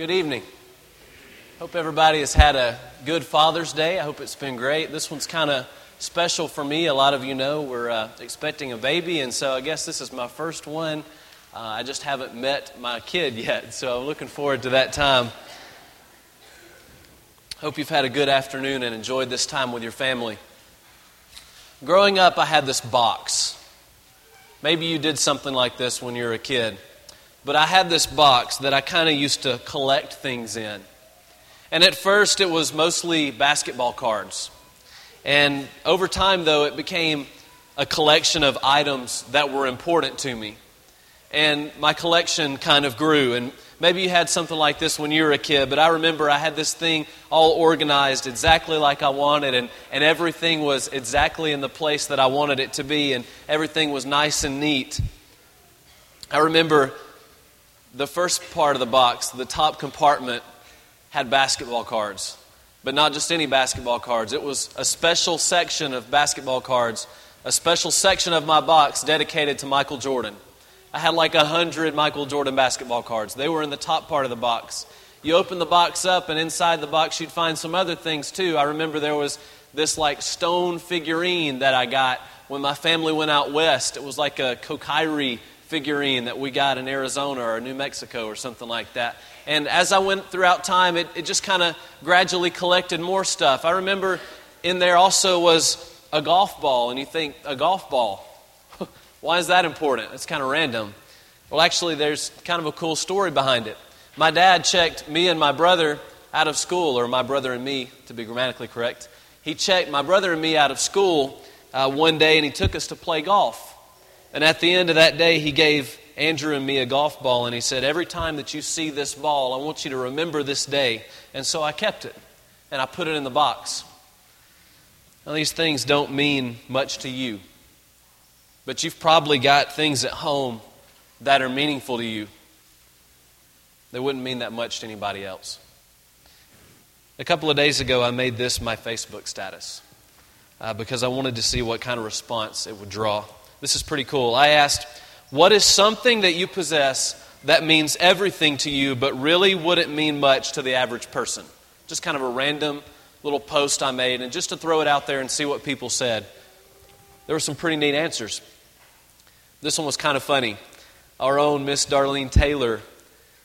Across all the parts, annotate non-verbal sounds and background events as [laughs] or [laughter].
Good evening. Hope everybody has had a good Father's Day. I hope it's been great. This one's kind of special for me. A lot of you know we're uh, expecting a baby, and so I guess this is my first one. Uh, I just haven't met my kid yet, so I'm looking forward to that time. Hope you've had a good afternoon and enjoyed this time with your family. Growing up, I had this box. Maybe you did something like this when you were a kid. But I had this box that I kind of used to collect things in. And at first, it was mostly basketball cards. And over time, though, it became a collection of items that were important to me. And my collection kind of grew. And maybe you had something like this when you were a kid, but I remember I had this thing all organized exactly like I wanted, and, and everything was exactly in the place that I wanted it to be, and everything was nice and neat. I remember the first part of the box, the top compartment, had basketball cards. But not just any basketball cards. It was a special section of basketball cards, a special section of my box dedicated to Michael Jordan. I had like a hundred Michael Jordan basketball cards. They were in the top part of the box. You open the box up, and inside the box, you'd find some other things too. I remember there was this like stone figurine that I got when my family went out west. It was like a Kokopelli figurine that we got in Arizona or New Mexico or something like that. And as I went throughout time, it, it just kind of gradually collected more stuff. I remember in there also was a golf ball, and you think, a golf ball? [laughs] Why is that important? It's kind of random. Well, actually, there's kind of a cool story behind it. My dad checked me and my brother out of school, or my brother and me, to be grammatically correct. He checked my brother and me out of school uh, one day, and he took us to play golf. And at the end of that day, he gave Andrew and me a golf ball, and he said, Every time that you see this ball, I want you to remember this day. And so I kept it, and I put it in the box. Now, these things don't mean much to you, but you've probably got things at home that are meaningful to you. They wouldn't mean that much to anybody else. A couple of days ago, I made this my Facebook status uh, because I wanted to see what kind of response it would draw. This is pretty cool. I asked, What is something that you possess that means everything to you, but really wouldn't mean much to the average person? Just kind of a random little post I made, and just to throw it out there and see what people said. There were some pretty neat answers. This one was kind of funny. Our own Miss Darlene Taylor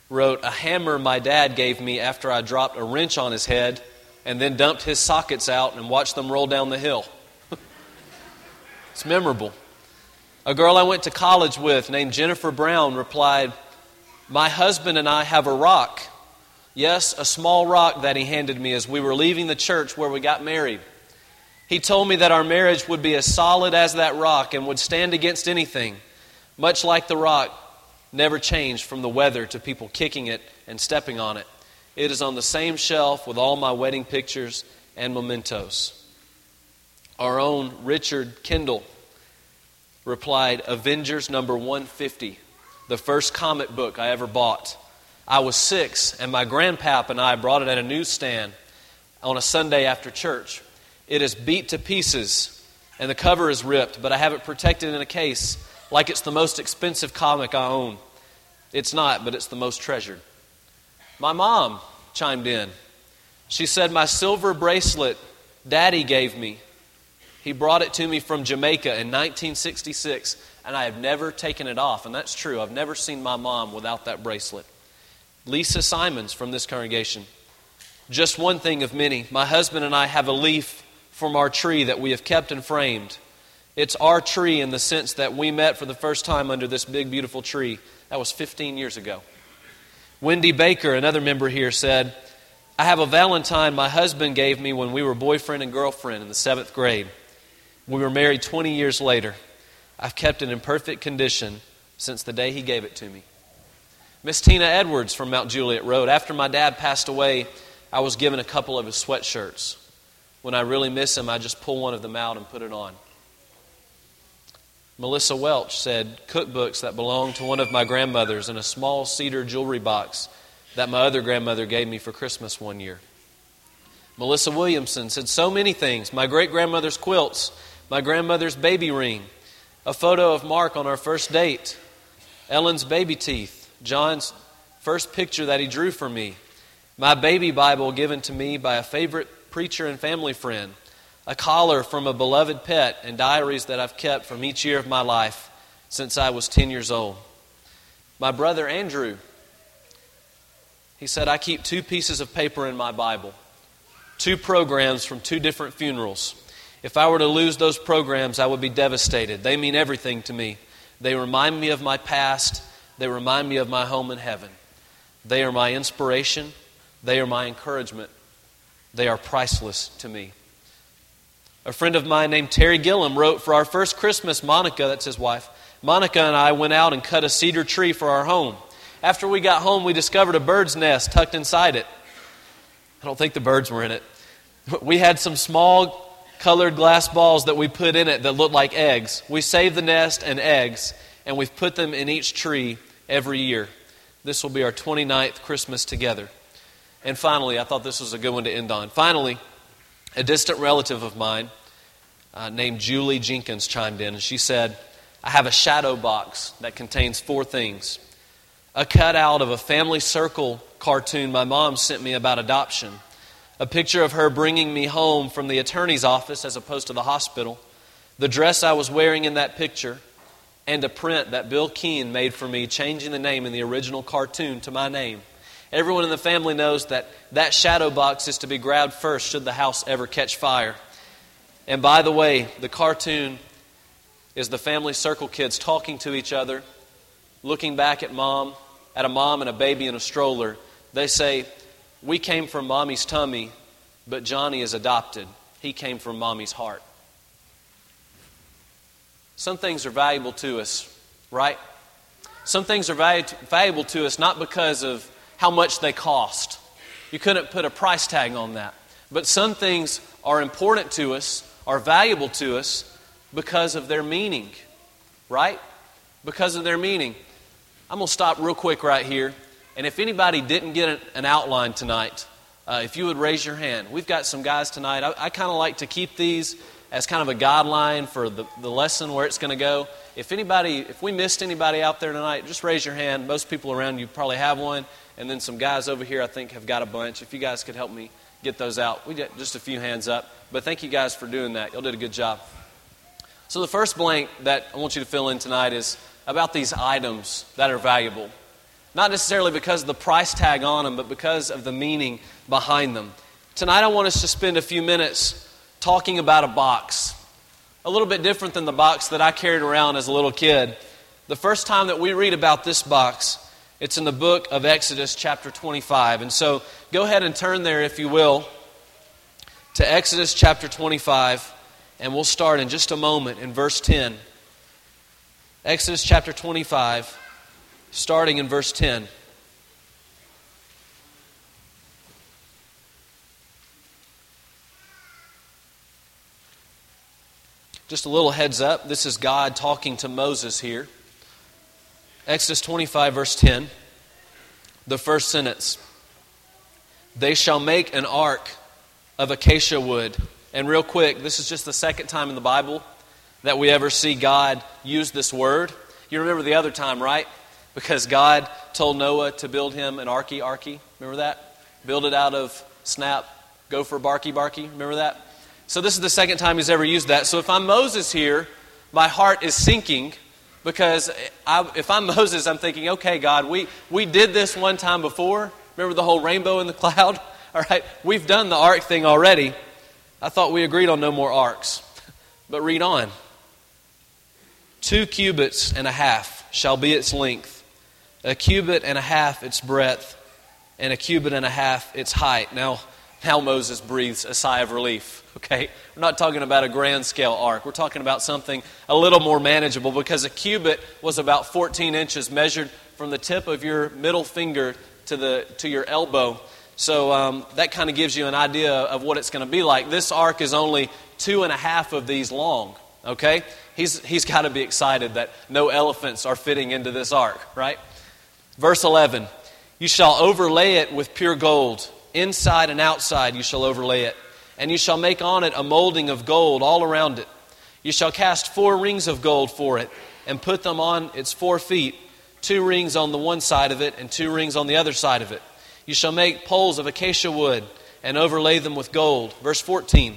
wrote, A hammer my dad gave me after I dropped a wrench on his head and then dumped his sockets out and watched them roll down the hill. [laughs] it's memorable. A girl I went to college with named Jennifer Brown replied, My husband and I have a rock. Yes, a small rock that he handed me as we were leaving the church where we got married. He told me that our marriage would be as solid as that rock and would stand against anything, much like the rock never changed from the weather to people kicking it and stepping on it. It is on the same shelf with all my wedding pictures and mementos. Our own Richard Kendall replied, Avengers number 150, the first comic book I ever bought. I was six, and my grandpap and I brought it at a newsstand on a Sunday after church. It is beat to pieces, and the cover is ripped, but I have it protected in a case like it's the most expensive comic I own. It's not, but it's the most treasured. My mom chimed in. She said, My silver bracelet daddy gave me he brought it to me from Jamaica in 1966, and I have never taken it off. And that's true. I've never seen my mom without that bracelet. Lisa Simons from this congregation. Just one thing of many. My husband and I have a leaf from our tree that we have kept and framed. It's our tree in the sense that we met for the first time under this big, beautiful tree. That was 15 years ago. Wendy Baker, another member here, said, I have a Valentine my husband gave me when we were boyfriend and girlfriend in the seventh grade. We were married 20 years later. I've kept it in perfect condition since the day he gave it to me. Miss Tina Edwards from Mount Juliet wrote After my dad passed away, I was given a couple of his sweatshirts. When I really miss him, I just pull one of them out and put it on. Melissa Welch said cookbooks that belonged to one of my grandmothers in a small cedar jewelry box that my other grandmother gave me for Christmas one year. Melissa Williamson said so many things my great grandmother's quilts my grandmother's baby ring, a photo of Mark on our first date, Ellen's baby teeth, John's first picture that he drew for me, my baby Bible given to me by a favorite preacher and family friend, a collar from a beloved pet, and diaries that I've kept from each year of my life since I was 10 years old. My brother Andrew, he said, I keep two pieces of paper in my Bible, two programs from two different funerals. If I were to lose those programs, I would be devastated. They mean everything to me. They remind me of my past, they remind me of my home in heaven. They are my inspiration, they are my encouragement. They are priceless to me. A friend of mine named Terry Gillum wrote for our first Christmas, Monica, that's his wife, Monica and I went out and cut a cedar tree for our home. After we got home, we discovered a bird's nest tucked inside it. I don't think the birds were in it. We had some small colored glass balls that we put in it that look like eggs. We saved the nest and eggs, and we've put them in each tree every year. This will be our 29th Christmas together. And finally, I thought this was a good one to end on. Finally, a distant relative of mine uh, named Julie Jenkins chimed in, and she said, I have a shadow box that contains four things a cutout of a family circle cartoon my mom sent me about adoption a picture of her bringing me home from the attorney's office as opposed to the hospital, the dress I was wearing in that picture, and a print that Bill Keane made for me, changing the name in the original cartoon to my name. Everyone in the family knows that that shadow box is to be grabbed first should the house ever catch fire. And by the way, the cartoon is the family circle kids talking to each other, looking back at mom, at a mom and a baby in a stroller. They say, we came from mommy's tummy, but Johnny is adopted. He came from mommy's heart. Some things are valuable to us, right? Some things are valuable to us not because of how much they cost. You couldn't put a price tag on that. But some things are important to us, are valuable to us because of their meaning, right? Because of their meaning. I'm going to stop real quick right here and if anybody didn't get an outline tonight, uh, if you would raise your hand. We've got some guys tonight. I, I kind of like to keep these as kind of a guideline for the, the lesson where it's going to go. If anybody, if we missed anybody out there tonight, just raise your hand. Most people around you probably have one, and then some guys over here I think have got a bunch. If you guys could help me get those out, we get just a few hands up. But thank you guys for doing that. Y'all did a good job. So the first blank that I want you to fill in tonight is about these items that are valuable. Not necessarily because of the price tag on them, but because of the meaning behind them. Tonight, I want us to spend a few minutes talking about a box. A little bit different than the box that I carried around as a little kid. The first time that we read about this box, it's in the book of Exodus, chapter 25. And so go ahead and turn there, if you will, to Exodus chapter 25, and we'll start in just a moment in verse 10. Exodus chapter 25 starting in verse 10. Just a little heads up this is God talking to Moses here. Exodus 25, verse 10, the first sentence They shall make an ark of acacia wood. And real quick, this is just the second time in the Bible that we ever see God use this word. You remember the other time, right? Because God told Noah to build him an arky arky. Remember that? Build it out of snap, gopher barky barky. Remember that? So this is the second time he's ever used that. So if I'm Moses here, my heart is sinking because I, if I'm [laughs] Moses, I'm thinking, okay, God, we, we did this one time before. Remember the whole rainbow in the [laughs] cloud? All right, we've done the ark thing already. I thought we agreed on no more arcs. But read on. Two cubits and a half shall be its length a cubit and a half its breadth, and a cubit and a half its height. Now, now Moses breathes a sigh of relief. Okay? We're not talking about a grand scale ark. We're talking about something a little more manageable because a cubit was about 14 inches measured from the tip of your middle finger to, the, to your elbow. So um, that kind of gives you an idea of what it's going to be like. This ark is only two and a half of these long. Okay? He's, he's got to be excited that no elephants are fitting into this ark, right? Verse 11 You shall overlay it with pure gold. Inside and outside you shall overlay it. And you shall make on it a molding of gold all around it. You shall cast four rings of gold for it, and put them on its four feet, two rings on the one side of it, and two rings on the other side of it. You shall make poles of acacia wood and overlay them with gold. Verse 14.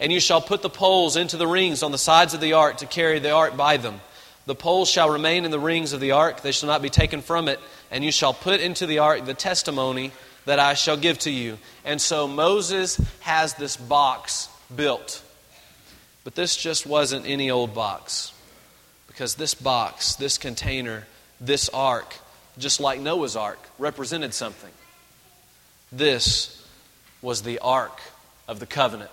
And you shall put the poles into the rings on the sides of the ark to carry the ark by them. The poles shall remain in the rings of the ark, they shall not be taken from it. And you shall put into the ark the testimony that I shall give to you. And so Moses has this box built. But this just wasn't any old box. Because this box, this container, this ark, just like Noah's ark, represented something. This was the ark of the covenant.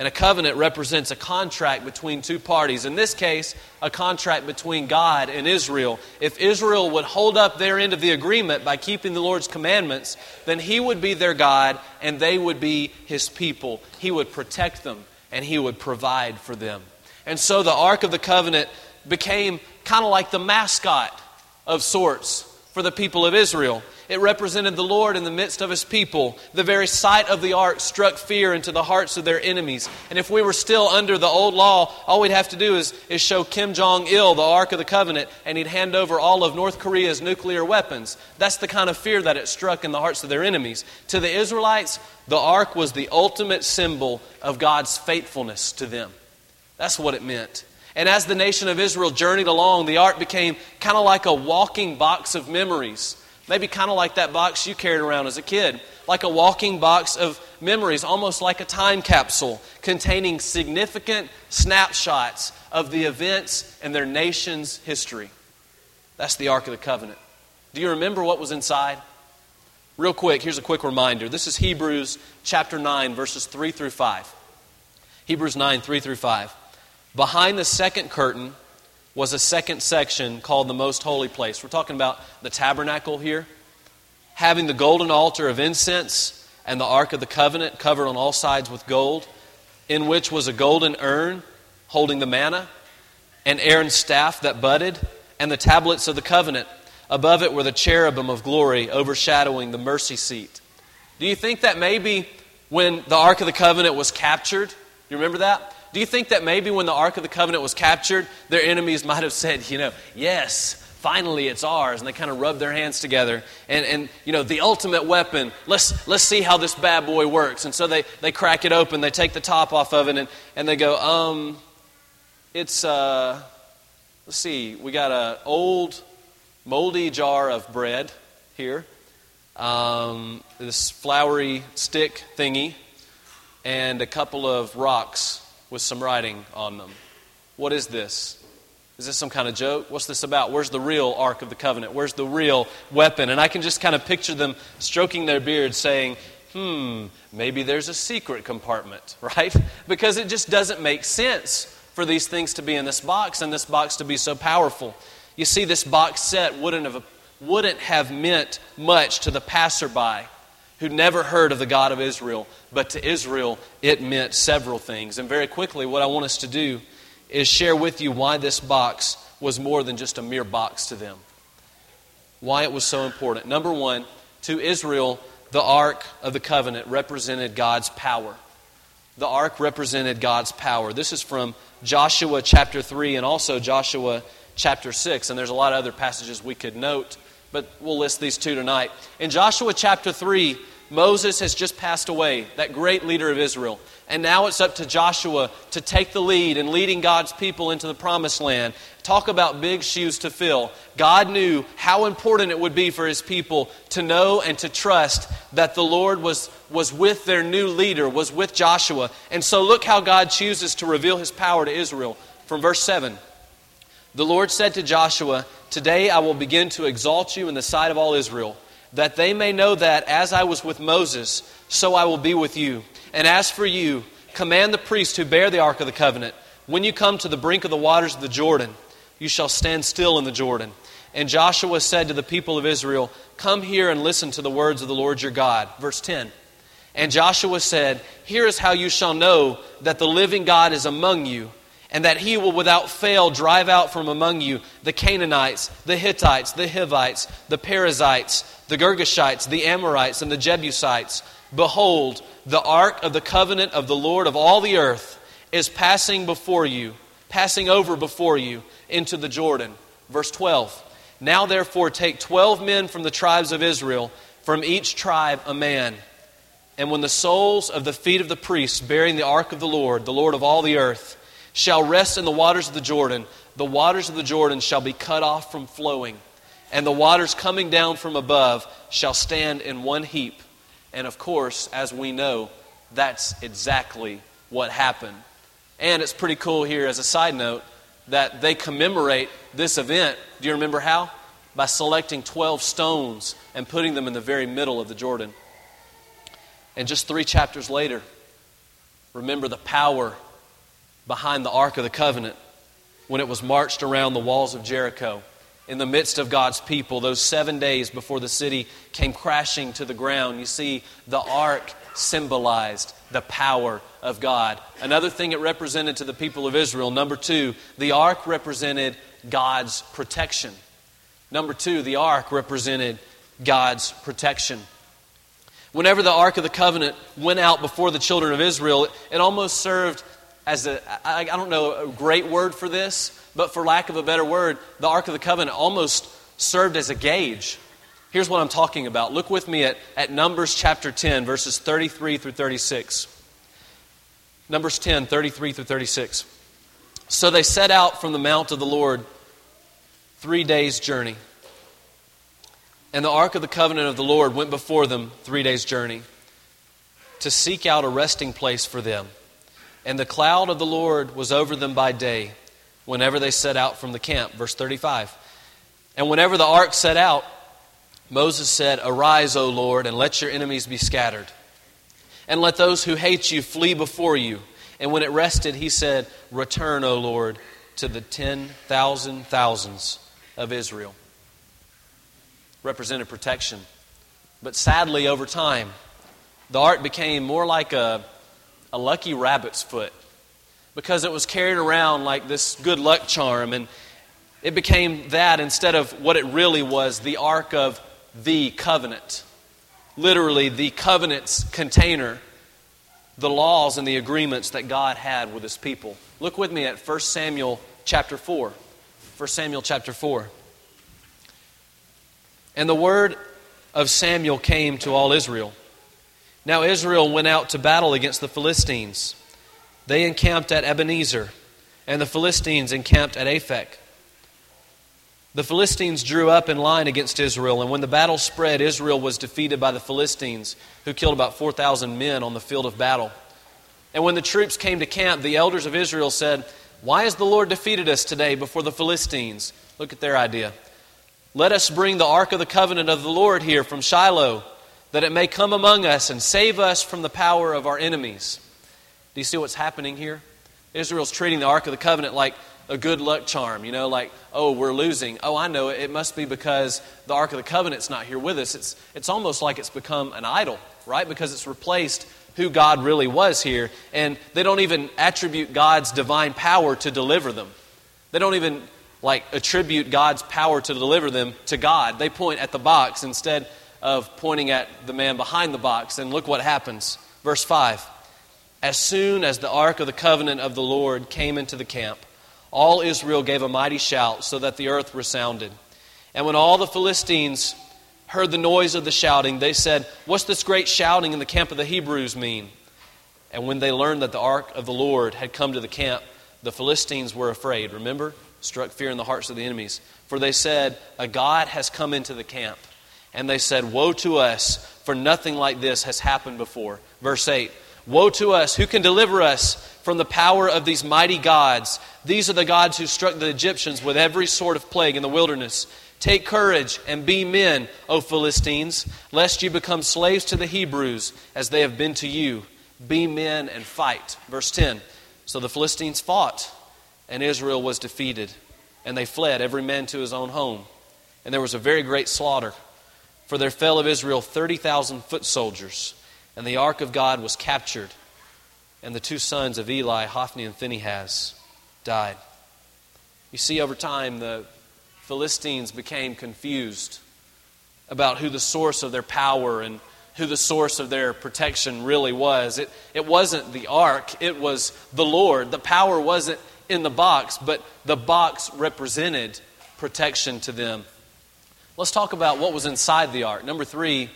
And a covenant represents a contract between two parties. In this case, a contract between God and Israel. If Israel would hold up their end of the agreement by keeping the Lord's commandments, then He would be their God and they would be His people. He would protect them and He would provide for them. And so the Ark of the Covenant became kind of like the mascot of sorts for the people of Israel. It represented the Lord in the midst of his people. The very sight of the ark struck fear into the hearts of their enemies. And if we were still under the old law, all we'd have to do is, is show Kim Jong il the Ark of the Covenant, and he'd hand over all of North Korea's nuclear weapons. That's the kind of fear that it struck in the hearts of their enemies. To the Israelites, the ark was the ultimate symbol of God's faithfulness to them. That's what it meant. And as the nation of Israel journeyed along, the ark became kind of like a walking box of memories Maybe kind of like that box you carried around as a kid, like a walking box of memories, almost like a time capsule containing significant snapshots of the events in their nation's history. That's the Ark of the Covenant. Do you remember what was inside? Real quick, here's a quick reminder. This is Hebrews chapter 9, verses 3 through 5. Hebrews 9, 3 through 5. Behind the second curtain, was a second section called the most holy place. We're talking about the tabernacle here, having the golden altar of incense and the ark of the covenant covered on all sides with gold, in which was a golden urn holding the manna, and Aaron's staff that budded, and the tablets of the covenant. Above it were the cherubim of glory overshadowing the mercy seat. Do you think that maybe when the Ark of the Covenant was captured, you remember that? Do you think that maybe when the Ark of the Covenant was captured, their enemies [laughs] might have said, you know, yes, finally it's ours and they kind of rubbed their hands together. And, and you know the ultimate weapon let's let's see how this bad boy works. And so they, they crack it open they take the top off of it and, and they go um it's uh let's see we got a old moldy jar of bread here um, this floury stick thingy and a couple of rocks with some writing on them. What is this? Is this some kind of joke? What's this about? Where's the real Ark of the Covenant? Where's the real weapon? And I can just kind of picture them stroking their beards saying, hmm, maybe there's a secret compartment, [laughs] right? Because it just doesn't make sense for these things to be in this box and this box to be so powerful. You see, this box set wouldn't have, wouldn't have meant much to the passerby who'd never heard of the God of Israel, but to Israel it meant several things. And very quickly, what I want us to do is share with you why this box was more than just a mere box to them. Why it was so important. Number one, to Israel, the Ark of the Covenant represented God's power. The Ark represented God's power. This is from Joshua chapter 3 and also Joshua chapter 6. And there's a lot of other passages we could note, but we'll list these two tonight. In Joshua chapter 3, Moses has just passed away, that great leader of Israel. And now it's up to Joshua to take the lead in leading God's people into the promised land. Talk about big shoes to fill. God knew how important it would be for his people to know and to trust that the Lord was, was with their new leader, was with Joshua. And so look how God chooses to reveal his power to Israel. From verse 7 The Lord said to Joshua, Today I will begin to exalt you in the sight of all Israel that they may know that as I was with Moses, so I will be with you. And as for you, command the priests who bear the ark of the covenant, when you come to the brink of the waters of the Jordan, you shall stand still in the Jordan. And Joshua said to the people of Israel, Come here and listen to the words of the Lord your God. Verse 10. And Joshua said, Here is how you shall know that the living God is among you and that he will without fail drive out from among you the Canaanites, the Hittites, the Hivites, the Perizzites, the Girgashites, the Amorites, and the Jebusites. Behold, the ark of the covenant of the Lord of all the earth is passing before you, passing over before you into the Jordan. Verse 12. Now therefore take twelve men from the tribes of Israel, from each tribe a man. And when the soles of the feet of the priests bearing the ark of the Lord, the Lord of all the earth, shall rest in the waters of the Jordan, the waters of the Jordan shall be cut off from flowing, and the waters coming down from above shall stand in one heap. And of course, as we know, that's exactly what happened. And it's pretty cool here, as a side note, that they commemorate this event. Do you remember how? By selecting 12 stones and putting them in the very middle of the Jordan. And just three chapters later, remember the power behind the Ark of the Covenant when it was marched around the walls of Jericho in the midst of God's people, those seven days before the city came crashing to the ground. You see, the ark symbolized the power of God. Another thing it represented to the people of Israel, number two, the ark represented God's protection. Number two, the ark represented God's protection. Whenever the Ark of the Covenant went out before the children of Israel, it almost served as a, I, I don't know, a great word for this, but for lack of a better word, the Ark of the Covenant almost served as a gauge. Here's what I'm talking about. Look with me at, at Numbers chapter 10, verses 33 through 36. Numbers 10, 33 through 36. So they set out from the mount of the Lord three days' journey. And the ark of the covenant of the Lord went before them three days' journey to seek out a resting place for them. And the cloud of the Lord was over them by day whenever they set out from the camp. Verse 35. And whenever the ark set out, Moses said, Arise, O Lord, and let your enemies be scattered. And let those who hate you flee before you. And when it rested, he said, Return, O Lord, to the ten thousand thousands of Israel represented protection. But sadly, over time, the ark became more like a, a lucky rabbit's foot because it was carried around like this good luck charm. And it became that instead of what it really was the ark of the covenant. Literally, the covenant's container, the laws and the agreements that God had with his people. Look with me at 1 Samuel chapter 4. 1 Samuel chapter 4. And the word of Samuel came to all Israel. Now Israel went out to battle against the Philistines. They encamped at Ebenezer, and the Philistines encamped at Aphek. The Philistines drew up in line against Israel, and when the battle spread, Israel was defeated by the Philistines, who killed about 4,000 men on the field of battle. And when the troops came to camp, the elders of Israel said, Why has the Lord defeated us today before the Philistines? Look at their idea. Let us bring the ark of the covenant of the Lord here from Shiloh, that it may come among us and save us from the power of our enemies. Do you see what's happening here? Israel's treating the ark of the covenant like a good luck charm, you know, like, oh, we're losing. Oh, I know it. It must be because the Ark of the Covenant's not here with us. It's, it's almost like it's become an idol, right? Because it's replaced who God really was here. And they don't even attribute God's divine power to deliver them. They don't even like attribute God's power to deliver them to God. They point at the box instead of pointing at the man behind the box. And look what happens. Verse 5 As soon as the ark of the covenant of the Lord came into the camp, all Israel gave a mighty shout so that the earth resounded. And when all the Philistines heard the noise of the shouting, they said, What's this great shouting in the camp of the Hebrews mean? And when they learned that the ark of the Lord had come to the camp, the Philistines were afraid. Remember? struck fear in the hearts of the enemies. For they said, A God has come into the camp. And they said, Woe to us, for nothing like this has happened before. Verse 8 Woe to us, who can deliver us from the power of these mighty gods? These are the gods who struck the Egyptians with every sort of plague in the wilderness. Take courage and be men, O Philistines, lest you become slaves to the Hebrews as they have been to you. Be men and fight. Verse 10 So the Philistines fought and Israel was defeated. And they fled, every man to his own home. And there was a very great slaughter. For there fell of Israel 30,000 foot soldiers. And the ark of God was captured. And the two sons of Eli, Hophni and Phinehas, died. You see, over time, the Philistines became confused about who the source of their power and who the source of their protection really was. It, it wasn't the ark, it was the Lord. The power wasn't in the box, but the box represented protection to them. Let's talk about what was inside the ark. Number three,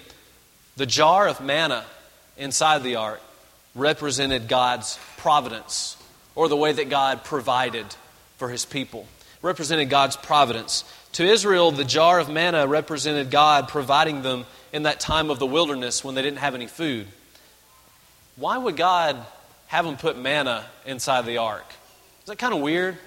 The jar of manna inside the ark represented God's providence, or the way that God provided for his people. Represented God's providence. To Israel, the jar of manna represented God providing them in that time of the wilderness when they didn't have any food. Why would God have them put manna inside the ark? Is that kind of weird?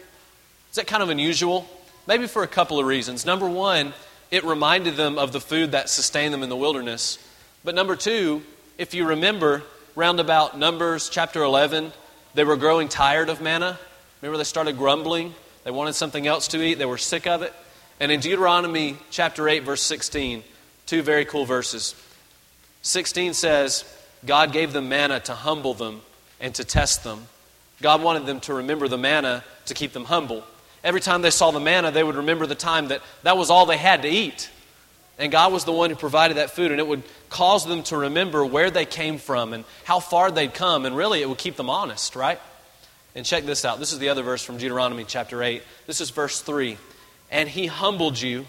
Is that kind of unusual? Maybe for a couple of reasons. Number one, it reminded them of the food that sustained them in the wilderness. But number two, if you remember, roundabout Numbers chapter 11, they were growing tired of manna. Remember, they started grumbling. They wanted something else to eat. They were sick of it. And in Deuteronomy chapter 8, verse 16, two very cool verses. 16 says, God gave them manna to humble them and to test them. God wanted them to remember the manna to keep them humble. Every time they saw the manna, they would remember the time that that was all they had to eat. And God was the one who provided that food, and it would cause them to remember where they came from and how far they'd come, and really it would keep them honest, right? And check this out. This is the other verse from Deuteronomy chapter 8. This is verse 3. And he humbled you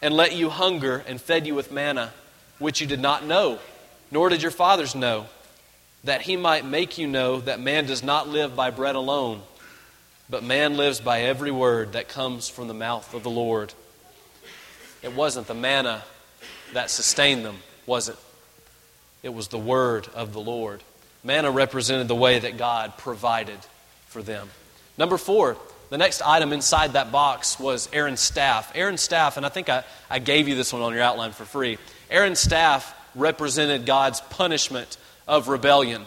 and let you hunger and fed you with manna, which you did not know, nor did your fathers know, that he might make you know that man does not live by bread alone, but man lives by every word that comes from the mouth of the Lord. It wasn't the manna that sustained them, was it? It was the word of the Lord. Manna represented the way that God provided for them. Number four, the next item inside that box was Aaron's staff. Aaron's staff, and I think I, I gave you this one on your outline for free. Aaron's staff represented God's punishment of rebellion.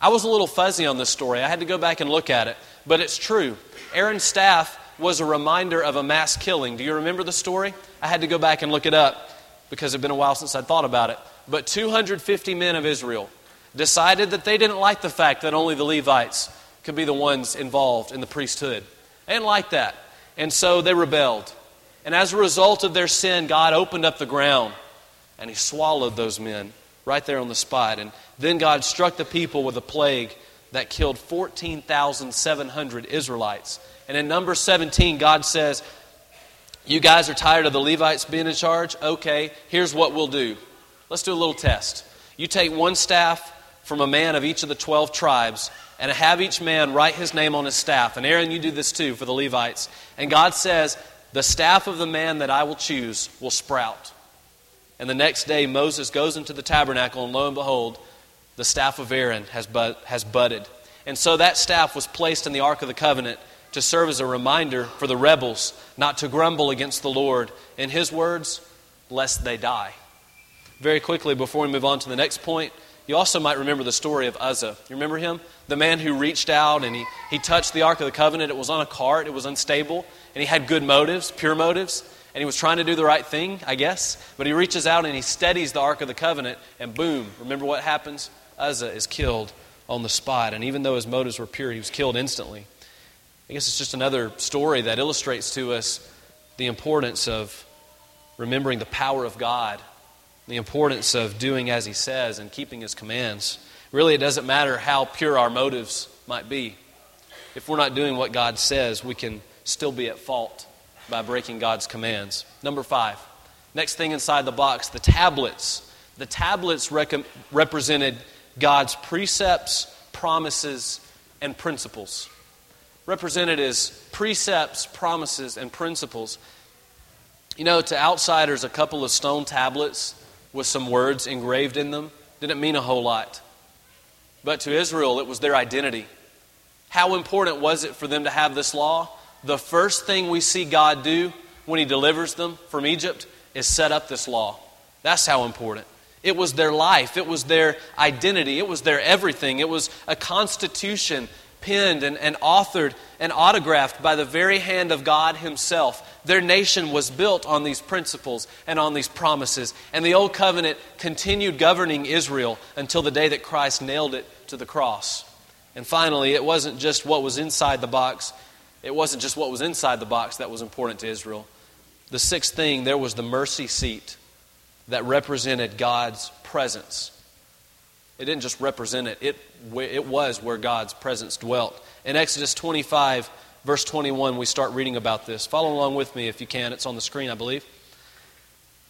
I was a little fuzzy on this story. I had to go back and look at it, but it's true. Aaron's staff was a reminder of a mass killing. Do you remember the story? I had to go back and look it up because it had been a while since I'd thought about it. But 250 men of Israel decided that they didn't like the fact that only the Levites could be the ones involved in the priesthood. They didn't like that. And so they rebelled. And as a result of their sin, God opened up the ground and He swallowed those men right there on the spot. And then God struck the people with a plague that killed 14,700 Israelites. And in number 17, God says, You guys are tired of the Levites being in charge? Okay, here's what we'll do. Let's do a little test. You take one staff from a man of each of the 12 tribes and have each man write his name on his staff. And Aaron, you do this too for the Levites. And God says, The staff of the man that I will choose will sprout. And the next day, Moses goes into the tabernacle, and lo and behold, the staff of Aaron has, bud, has budded. And so that staff was placed in the Ark of the Covenant to serve as a reminder for the rebels not to grumble against the Lord. In his words, lest they die. Very quickly, before we move on to the next point, you also might remember the story of Uzzah. You remember him? The man who reached out and he, he touched the Ark of the Covenant. It was on a cart, it was unstable, and he had good motives, pure motives and he was trying to do the right thing, I guess. But he reaches out and he steadies the Ark of the Covenant, and boom, remember what happens? Uzzah is killed on the spot. And even though his motives were pure, he was killed instantly. I guess it's just another story that illustrates to us the importance of remembering the power of God, the importance of doing as he says and keeping his commands. Really, it doesn't matter how pure our motives might be. If we're not doing what God says, we can still be at fault by breaking God's commands. Number five, next thing inside the box, the tablets. The tablets rec- represented God's precepts, promises, and principles. Represented as precepts, promises, and principles. You know, to outsiders, a couple of stone tablets with some words engraved in them didn't mean a whole lot. But to Israel, it was their identity. How important was it for them to have this law? the first thing we see God do when He delivers them from Egypt is set up this law. That's how important. It was their life, it was their identity, it was their everything. It was a constitution penned and, and authored and autographed by the very hand of God Himself. Their nation was built on these principles and on these promises. And the Old Covenant continued governing Israel until the day that Christ nailed it to the cross. And finally, it wasn't just what was inside the box, it wasn't just what was inside the box that was important to Israel. The sixth thing, there was the mercy seat that represented God's presence. It didn't just represent it, it, it was where God's presence dwelt. In Exodus 25, verse 21, we start reading about this. Follow along with me if you can. It's on the screen, I believe.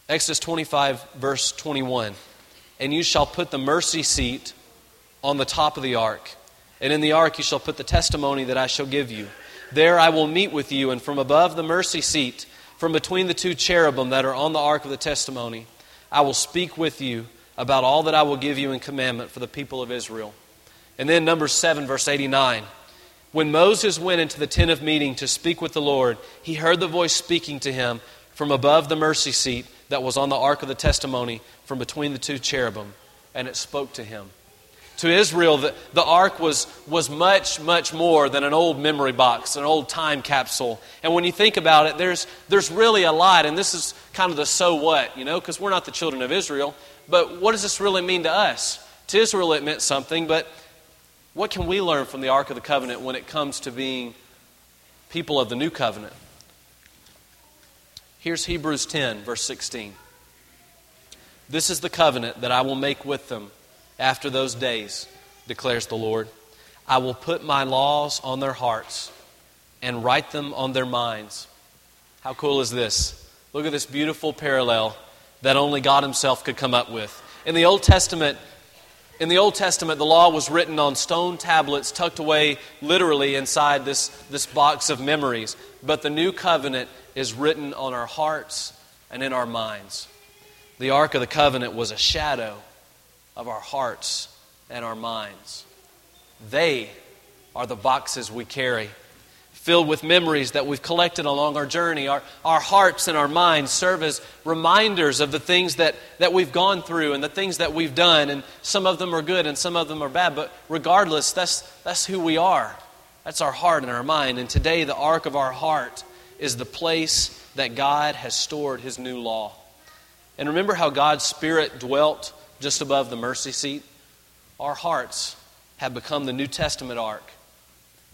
Exodus 25, verse 21. and you shall put the mercy seat on the top of the ark. And in the ark you shall put the testimony that I shall give you. There I will meet with you, and from above the mercy seat, from between the two cherubim that are on the ark of the testimony, I will speak with you about all that I will give you in commandment for the people of Israel. And then, number 7, verse 89. When Moses went into the tent of meeting to speak with the Lord, he heard the voice speaking to him from above the mercy seat that was on the ark of the testimony from between the two cherubim, and it spoke to him. To Israel, the, the ark was, was much, much more than an old memory box, an old time capsule. And when you think about it, there's, there's really a lot, and this is kind of the so what, you know, because we're not the children of Israel. But what does this really mean to us? To Israel, it meant something, but what can we learn from the Ark of the Covenant when it comes to being people of the new covenant? Here's Hebrews 10, verse 16. This is the covenant that I will make with them after those days, declares the Lord. I will put my laws on their hearts and write them on their minds. How cool is this? Look at this beautiful parallel that only God Himself could come up with. In the Old Testament, in the Old Testament, the law was written on stone tablets tucked away literally inside this, this box of memories. But the new covenant is written on our hearts and in our minds. The Ark of the Covenant was a shadow of our hearts and our minds. They are the boxes we carry filled with memories that we've collected along our journey. Our, our hearts and our minds serve as reminders of the things that, that we've gone through and the things that we've done. And some of them are good and some of them are bad. But regardless, that's, that's who we are. That's our heart and our mind. And today, the ark of our heart is the place that God has stored His new law. And remember how God's Spirit dwelt just above the mercy seat? Our hearts have become the New Testament ark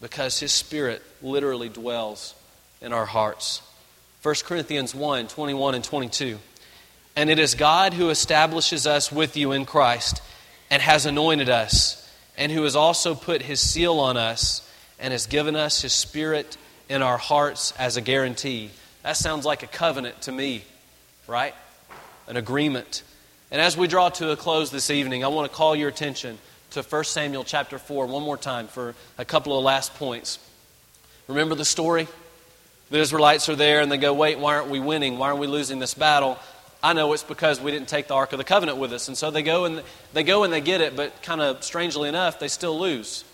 because His Spirit literally dwells in our hearts. 1 Corinthians 1 21 and 22. And it is God who establishes us with you in Christ and has anointed us, and who has also put His seal on us and has given us His Spirit in our hearts as a guarantee. That sounds like a covenant to me, right? An agreement. And as we draw to a close this evening, I want to call your attention to 1 Samuel chapter 4 one more time for a couple of last points. Remember the story? The Israelites are there and they go, Wait, why aren't we winning? Why aren't we losing this battle? I know it's because we didn't take the Ark of the Covenant with us. And so they go and they go and they get it, but kind of strangely enough, they still lose.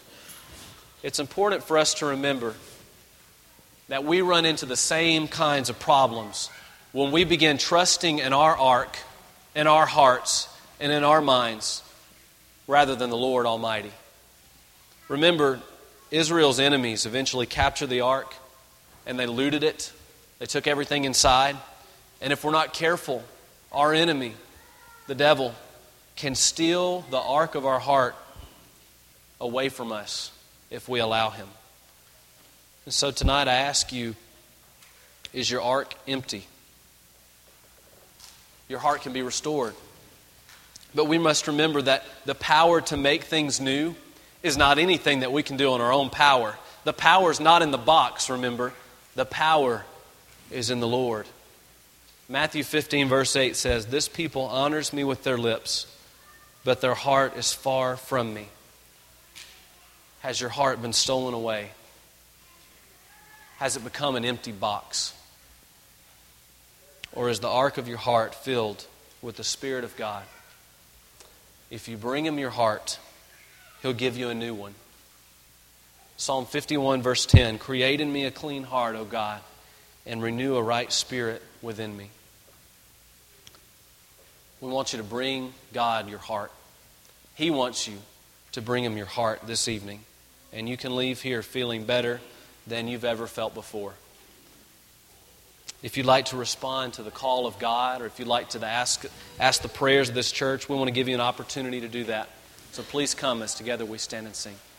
It's important for us to remember that we run into the same kinds of problems when we begin trusting in our ark, in our hearts, and in our minds rather than the Lord Almighty. Remember, Israel's enemies eventually captured the ark and they looted it. They took everything inside. And if we're not careful, our enemy, the devil, can steal the ark of our heart away from us if we allow him. And so tonight I ask you is your ark empty? Your heart can be restored. But we must remember that the power to make things new is not anything that we can do on our own power. The power is not in the box, remember. The power is in the Lord. Matthew 15, verse 8 says, This people honors me with their lips, but their heart is far from me. Has your heart been stolen away? Has it become an empty box? Or is the ark of your heart filled with the Spirit of God? If you bring him your heart, he'll give you a new one. Psalm 51, verse 10 Create in me a clean heart, O God, and renew a right spirit within me. We want you to bring God your heart. He wants you to bring him your heart this evening. And you can leave here feeling better than you've ever felt before. If you'd like to respond to the call of God or if you'd like to ask, ask the prayers of this church, we want to give you an opportunity to do that. So please come as together we stand and sing.